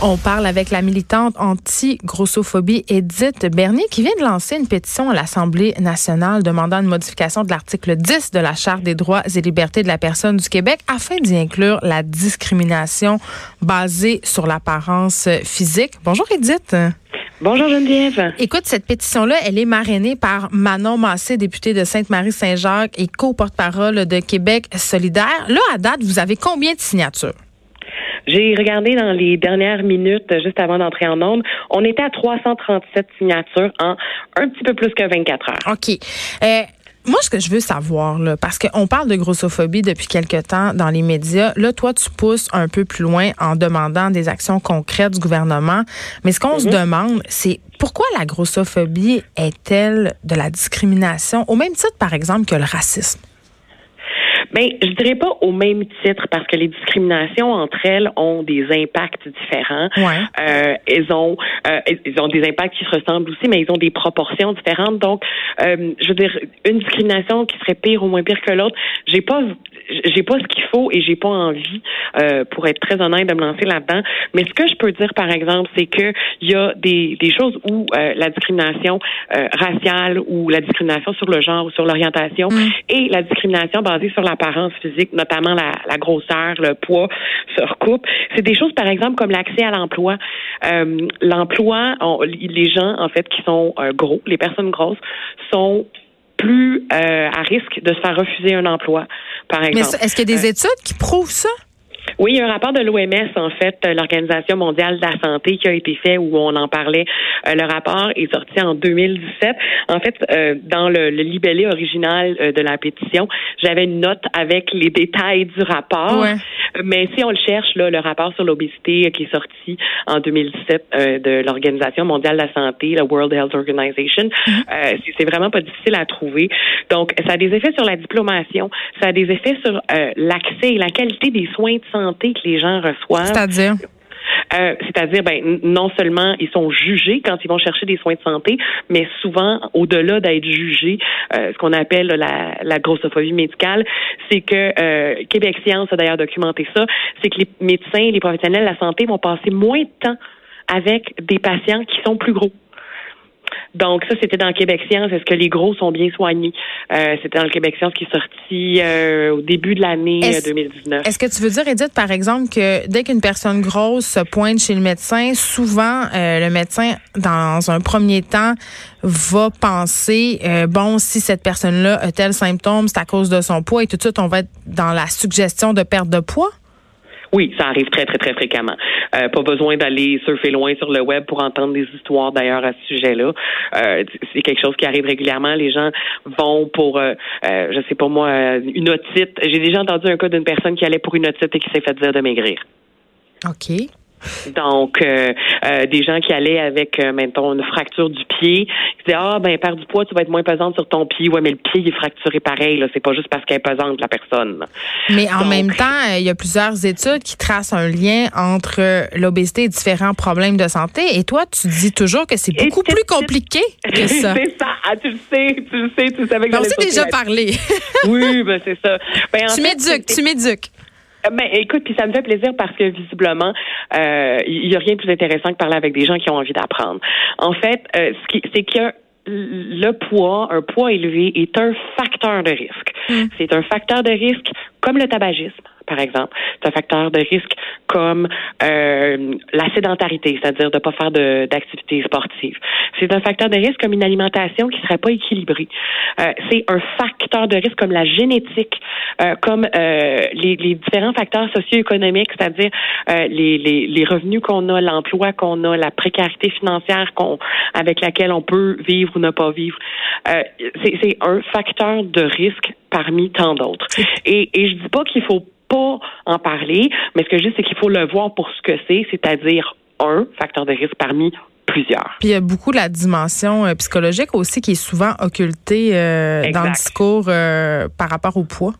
On parle avec la militante anti-grossophobie Edith Bernier qui vient de lancer une pétition à l'Assemblée nationale demandant une modification de l'article 10 de la Charte des droits et libertés de la personne du Québec afin d'y inclure la discrimination basée sur l'apparence physique. Bonjour Edith. Bonjour Geneviève. Écoute, cette pétition-là, elle est marrainée par Manon Massé, députée de Sainte-Marie-Saint-Jacques et co-porte-parole de Québec solidaire. Là, à date, vous avez combien de signatures? J'ai regardé dans les dernières minutes, juste avant d'entrer en onde, on était à 337 signatures en un petit peu plus que 24 heures. OK. Euh, moi, ce que je veux savoir, là, parce qu'on parle de grossophobie depuis quelque temps dans les médias, là, toi, tu pousses un peu plus loin en demandant des actions concrètes du gouvernement. Mais ce qu'on se mhm. demande, c'est pourquoi la grossophobie est-elle de la discrimination, au même titre, par exemple, que le racisme? Ben, je dirais pas au même titre parce que les discriminations entre elles ont des impacts différents. Ouais. Euh, elles ont, euh, elles ont des impacts qui se ressemblent aussi, mais ils ont des proportions différentes. Donc, euh, je veux dire, une discrimination qui serait pire ou moins pire que l'autre, j'ai pas, j'ai pas ce qu'il faut et j'ai pas envie, euh, pour être très honnête, de me lancer là-dedans. Mais ce que je peux dire, par exemple, c'est que il y a des, des choses où euh, la discrimination euh, raciale ou la discrimination sur le genre ou sur l'orientation mm. et la discrimination basée sur l'apparence physique, notamment la, la, grosseur, le poids, se recoupent. C'est des choses, par exemple, comme l'accès à l'emploi. L'emploi, les gens, en fait, qui sont gros, les personnes grosses, sont plus euh, à risque de se faire refuser un emploi, par exemple. Mais est-ce qu'il y a des euh, études qui prouvent ça? Oui, il y a un rapport de l'OMS, en fait, l'Organisation mondiale de la santé, qui a été fait où on en parlait. Euh, le rapport est sorti en 2017. En fait, euh, dans le, le, libellé original euh, de la pétition, j'avais une note avec les détails du rapport. Mais si on le cherche, là, le rapport sur l'obésité qui est sorti en 2017 de l'Organisation mondiale de la santé, la World Health Organization, mm-hmm. c'est vraiment pas difficile à trouver. Donc, ça a des effets sur la diplomation, ça a des effets sur l'accès et la qualité des soins de santé santé que les gens reçoivent. C'est-à-dire? Euh, c'est-à-dire, ben, non seulement ils sont jugés quand ils vont chercher des soins de santé, mais souvent, au-delà d'être jugés, euh, ce qu'on appelle la, la grossophobie médicale, c'est que euh, Québec Science a d'ailleurs documenté ça, c'est que les médecins, les professionnels de la santé vont passer moins de temps avec des patients qui sont plus gros. Donc ça, c'était dans Québec Science. Est-ce que les gros sont bien soignés? Euh, c'était dans le Québec Science qui est sorti euh, au début de l'année 2019. Est-ce que tu veux dire, Edith, par exemple, que dès qu'une personne grosse se pointe chez le médecin, souvent euh, le médecin, dans un premier temps, va penser, bon, si cette personne-là a tel symptôme, c'est à cause de son poids et tout de suite, on va être dans la suggestion de perte de poids? Oui, ça arrive très, très, très fréquemment. Euh, pas besoin d'aller surfer loin sur le web pour entendre des histoires d'ailleurs à ce sujet-là. Euh, c'est quelque chose qui arrive régulièrement. Les gens vont pour, euh, euh je sais pas moi, une otite. J'ai déjà entendu un cas d'une personne qui allait pour une otite et qui s'est fait dire de maigrir. OK. Donc, euh, euh, des gens qui allaient avec, euh, mettons, une fracture du pied, ils disaient ah ben perds du poids, tu vas être moins pesante sur ton pied. Ouais, mais le pied il est fracturé pareil. Là, c'est pas juste parce qu'elle est pesante la personne. Mais en même temps, il y a plusieurs études qui tracent un lien entre l'obésité et différents problèmes de santé. Et toi, tu dis toujours que c'est beaucoup plus compliqué que ça. c'est ça. Ah, tu le sais, tu le sais, tu savais que. On s'est déjà parlé. oui, ben c'est ça. Ben, tu m'éduques, tu m'éduques. Ben, écoute, puis ça me fait plaisir parce que visiblement, euh, il y a rien de plus intéressant que parler avec des gens qui ont envie d'apprendre. En fait, euh, ce c'est que le poids, un poids élevé, est un facteur de risque. Mm. C'est un facteur de risque comme le tabagisme par exemple. C'est un facteur de risque comme euh, la sédentarité, c'est-à-dire de ne pas faire d'activité sportive. C'est un facteur de risque comme une alimentation qui ne serait pas équilibrée. Euh, c'est un facteur de risque comme la génétique, euh, comme euh, les, les, différents facteurs socio-économiques, c'est-à-dire euh, les, les, les, revenus qu'on a, l'emploi qu'on a, la précarité financière qu'on avec laquelle on peut vivre ou ne pas vivre. Euh, c'est un facteur de risque parmi tant d'autres. Et, et je dis pas qu'il faut pas en parler, mais ce que je dis, c'est qu'il faut le voir pour ce que c'est, c'est-à-dire un facteur de risque parmi plusieurs. Puis il y a beaucoup la dimension euh, psychologique aussi qui est souvent occultée euh, dans le discours euh, par rapport au poids.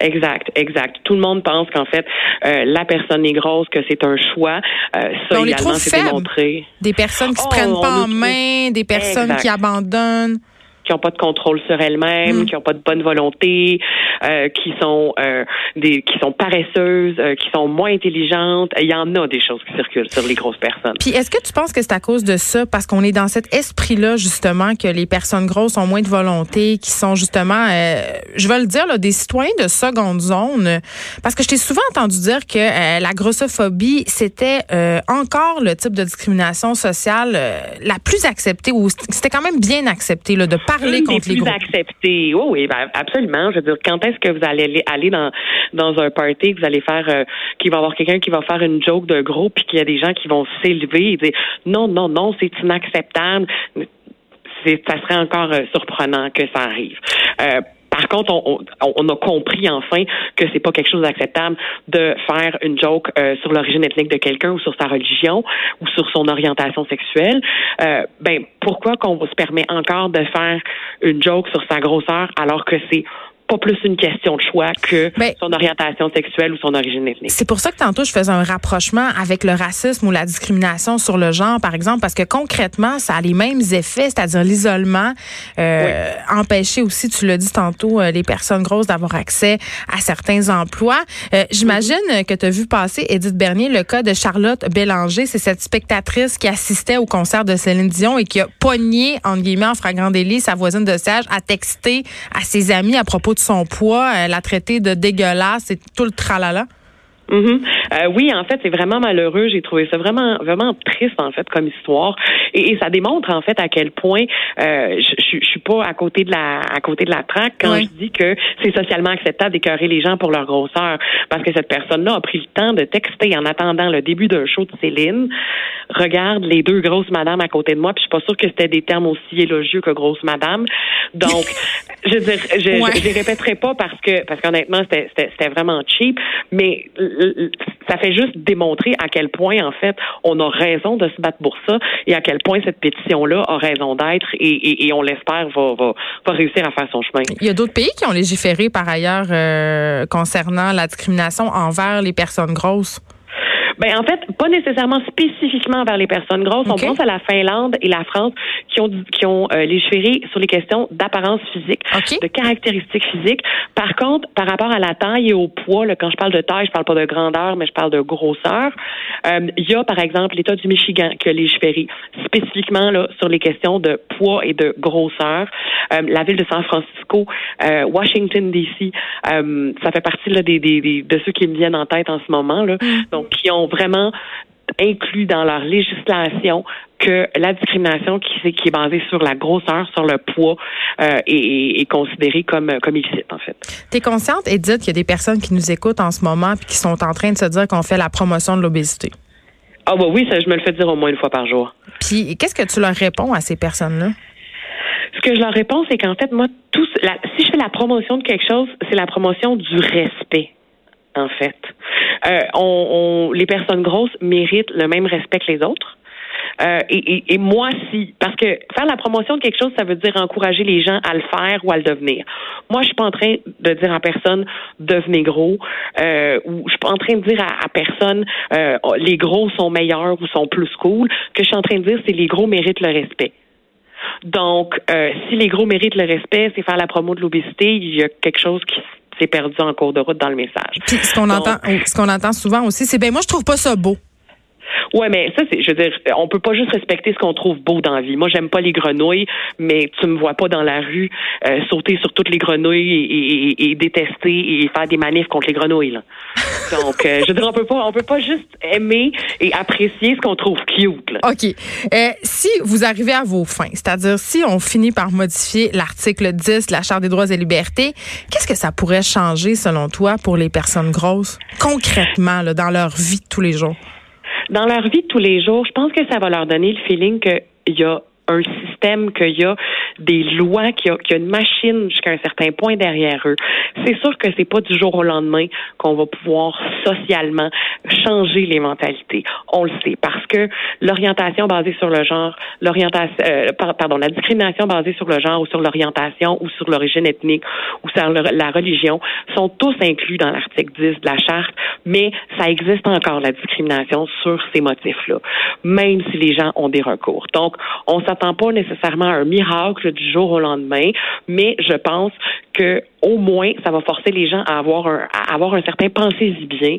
Exact, exact. Tout le monde pense qu'en fait, la personne est grosse, que c'est un choix. ça, on également, c'est démontré. Des personnes qui se oh, prennent pas en main, des personnes qui abandonnent qui n'ont pas de contrôle sur elles-mêmes, mm. qui n'ont pas de bonne volonté, euh, qui sont euh, des qui sont paresseuses, euh, qui sont moins intelligentes. Il y en a des choses qui circulent sur les grosses personnes. Puis est-ce que tu penses que c'est à cause de ça parce qu'on est dans cet esprit-là justement que les personnes grosses ont moins de volonté, qui sont justement je veux le dire là, des citoyens de seconde zone? Parce que je t'ai souvent entendu dire que la grossophobie c'était encore le type de discrimination sociale la plus acceptée ou c'était quand même bien accepté là, de parler contre les plus accepté. Oh, oui, ben, absolument. Je veux dire, quand est-ce que vous allez aller dans dans un party, que vous allez faire, euh, qu'il va y avoir quelqu'un qui va faire une joke de gros, puis qu'il y a des gens qui vont s'élever et dire non, non, non, c'est inacceptable. Ça serait encore euh, surprenant que ça arrive. Euh, par contre, on, a compris enfin que c'est pas quelque chose d'acceptable de faire une joke euh, sur l'origine ethnique de quelqu'un ou sur sa religion ou sur son orientation sexuelle. Euh, ben pourquoi qu'on se permet encore de faire une joke sur sa grosseur alors que c'est pas plus une question de choix que ben, son orientation sexuelle ou son origine ethnique. C'est pour ça que tantôt je faisais un rapprochement avec le racisme ou la discrimination sur le genre, par exemple, parce que concrètement, ça a les mêmes effets, c'est-à-dire l'isolement, euh, empêcher aussi, tu l'as dit tantôt, euh, les personnes grosses d'avoir accès à certains emplois. Euh, J'imagine que tu as vu passer, Edith Bernier, le cas de Charlotte Bélanger. C'est cette spectatrice qui assistait au concert de Céline Dion et qui a pogné, entre guillemets, en flagrant délit, sa voisine de siège, à texter à ses amis à propos de son poids, euh, la traiter de dégueulasse et tout le tralala? Euh, oui, en fait, c'est vraiment malheureux. J'ai trouvé ça vraiment, vraiment triste en fait comme histoire, et, ça démontre en fait à quel point euh, je, je, suis pas à côté de la, à côté de la traque quand je dis que c'est socialement acceptable d'écœurer les gens pour leur grosseur, parce que cette personne-là a pris le temps de texter en attendant le début d'un show de Céline. Regarde les deux grosses madames à côté de moi, puis je suis pas sûre que c'était des termes aussi élogieux que grosse madame. Donc, je veux je, je, les répéterai pas parce que, parce qu'honnêtement, c'était vraiment cheap, mais ça fait juste démontrer à quel point, en fait, on a raison de se battre pour ça et à quel point cette pétition-là a raison d'être et, on l'espère va, va, réussir à faire son chemin. Il y a d'autres pays qui ont légiféré par ailleurs euh, concernant la discrimination envers les personnes grosses. Ben en fait, pas nécessairement spécifiquement vers les personnes grosses. On pense à la Finlande et la France qui ont qui ont euh, légiféré sur les questions d'apparence physique, de caractéristiques physiques. Par contre, par rapport à la taille et au poids, là, quand je parle de taille, je parle pas de grandeur, mais je parle de grosseur. Euh, il y a par exemple l'État du Michigan qui a légiféré spécifiquement là sur les questions de poids et de grosseur. Euh, la ville de San Francisco, euh, Washington D.C. ça fait partie là des, des, de ceux qui me viennent en tête en ce moment là. Mm. Donc qui ont vraiment inclus dans leur législation que la discrimination qui, qui est basée sur la grosseur, sur le poids, euh, est, considérée comme, comme illicite, en fait. Tu es consciente, Edith, qu'il y a des personnes qui nous écoutent en ce moment et qui sont en train de se dire qu'on fait la promotion de l'obésité? Ah bah oui, ça, je me le fais dire au moins une fois par jour. Puis qu'est-ce que tu leur réponds à ces personnes-là? Ce que je leur réponds, c'est qu'en fait, moi, tout, si je fais la promotion de quelque chose, c'est la promotion du respect en fait. Euh, on, les personnes grosses méritent le même respect que les autres. Euh, et, moi, si, parce que faire la promotion de quelque chose, ça veut dire encourager les gens à le faire ou à le devenir. Moi, je suis pas en train de dire à personne devenez gros, euh, ou je suis pas en train de dire à, personne euh, les gros sont meilleurs ou sont plus cool. Ce que je suis en train de dire, c'est les gros méritent le respect. Donc, si les gros méritent le respect, c'est faire la promo de l'obésité, il y a quelque chose qui s'est perdu en cours de route dans le message. ce qu'on entend, ce qu'on entend souvent aussi, c'est ben moi je trouve pas ça beau. Ouais, mais ça, c'est, je veux dire, on peut pas juste respecter ce qu'on trouve beau dans la vie. Moi, j'aime pas les grenouilles, mais tu me vois pas dans la rue euh, sauter sur toutes les grenouilles et, détester et faire des manifs contre les grenouilles. Là. Donc, euh, je veux dire, on peut pas, on peut pas juste aimer et apprécier ce qu'on trouve cute. Là. Ok. Euh, si vous arrivez à vos fins, c'est-à-dire si on finit par modifier l'article 10 de la Charte des droits et libertés, qu'est-ce que ça pourrait changer selon toi pour les personnes grosses concrètement là, dans leur vie de tous les jours? Dans leur vie de tous les jours, je pense que ça va leur donner le feeling qu'il y a un système qu'il y a des lois, qu'il y, a une machine jusqu'à un certain point derrière eux. C'est sûr que c'est pas du jour au lendemain qu'on va pouvoir socialement changer les mentalités. On le sait parce que l'orientation basée sur le genre, l'orientation, euh, pardon, la discrimination basée sur le genre ou sur l'orientation ou sur l'origine ethnique ou sur la religion sont tous inclus dans l'article 10 de la charte, mais ça existe encore la discrimination sur ces motifs-là, même si les gens ont des recours. Donc, on s'attend pas nécessairement à un miracle du jour au lendemain, mais je pense que au moins, ça va forcer les gens à avoir un, à avoir un certain pensée-y bien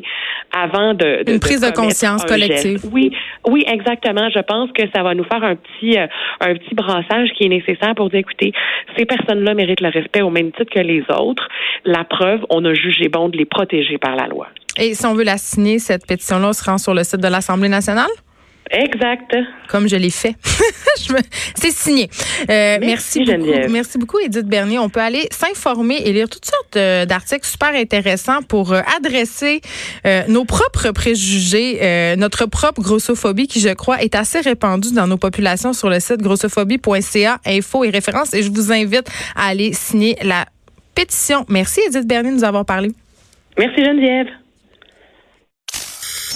avant de, une prise de, conscience collective. Oui, oui, exactement. Je pense que ça va nous faire un petit, euh, un petit brassage qui est nécessaire pour dire, écoutez, ces personnes-là méritent le respect au même titre que les autres. La preuve, on a jugé bon de les protéger par la loi. Et si on veut la signer, cette pétition-là, on se rend sur le site de l'Assemblée nationale? Exact. Comme je l'ai fait. C'est signé. Euh, merci, merci, beaucoup. Merci beaucoup, Edith Bernier. On peut aller s'informer et lire toutes sortes euh, d'articles super intéressants pour euh, adresser nos propres préjugés, notre propre grossophobie qui, je crois, est assez répandue dans nos populations sur le site grossophobie.ca, info et références. Et je vous invite à aller signer la pétition. Merci, Edith Bernier, de nous avoir parlé. Merci, Geneviève.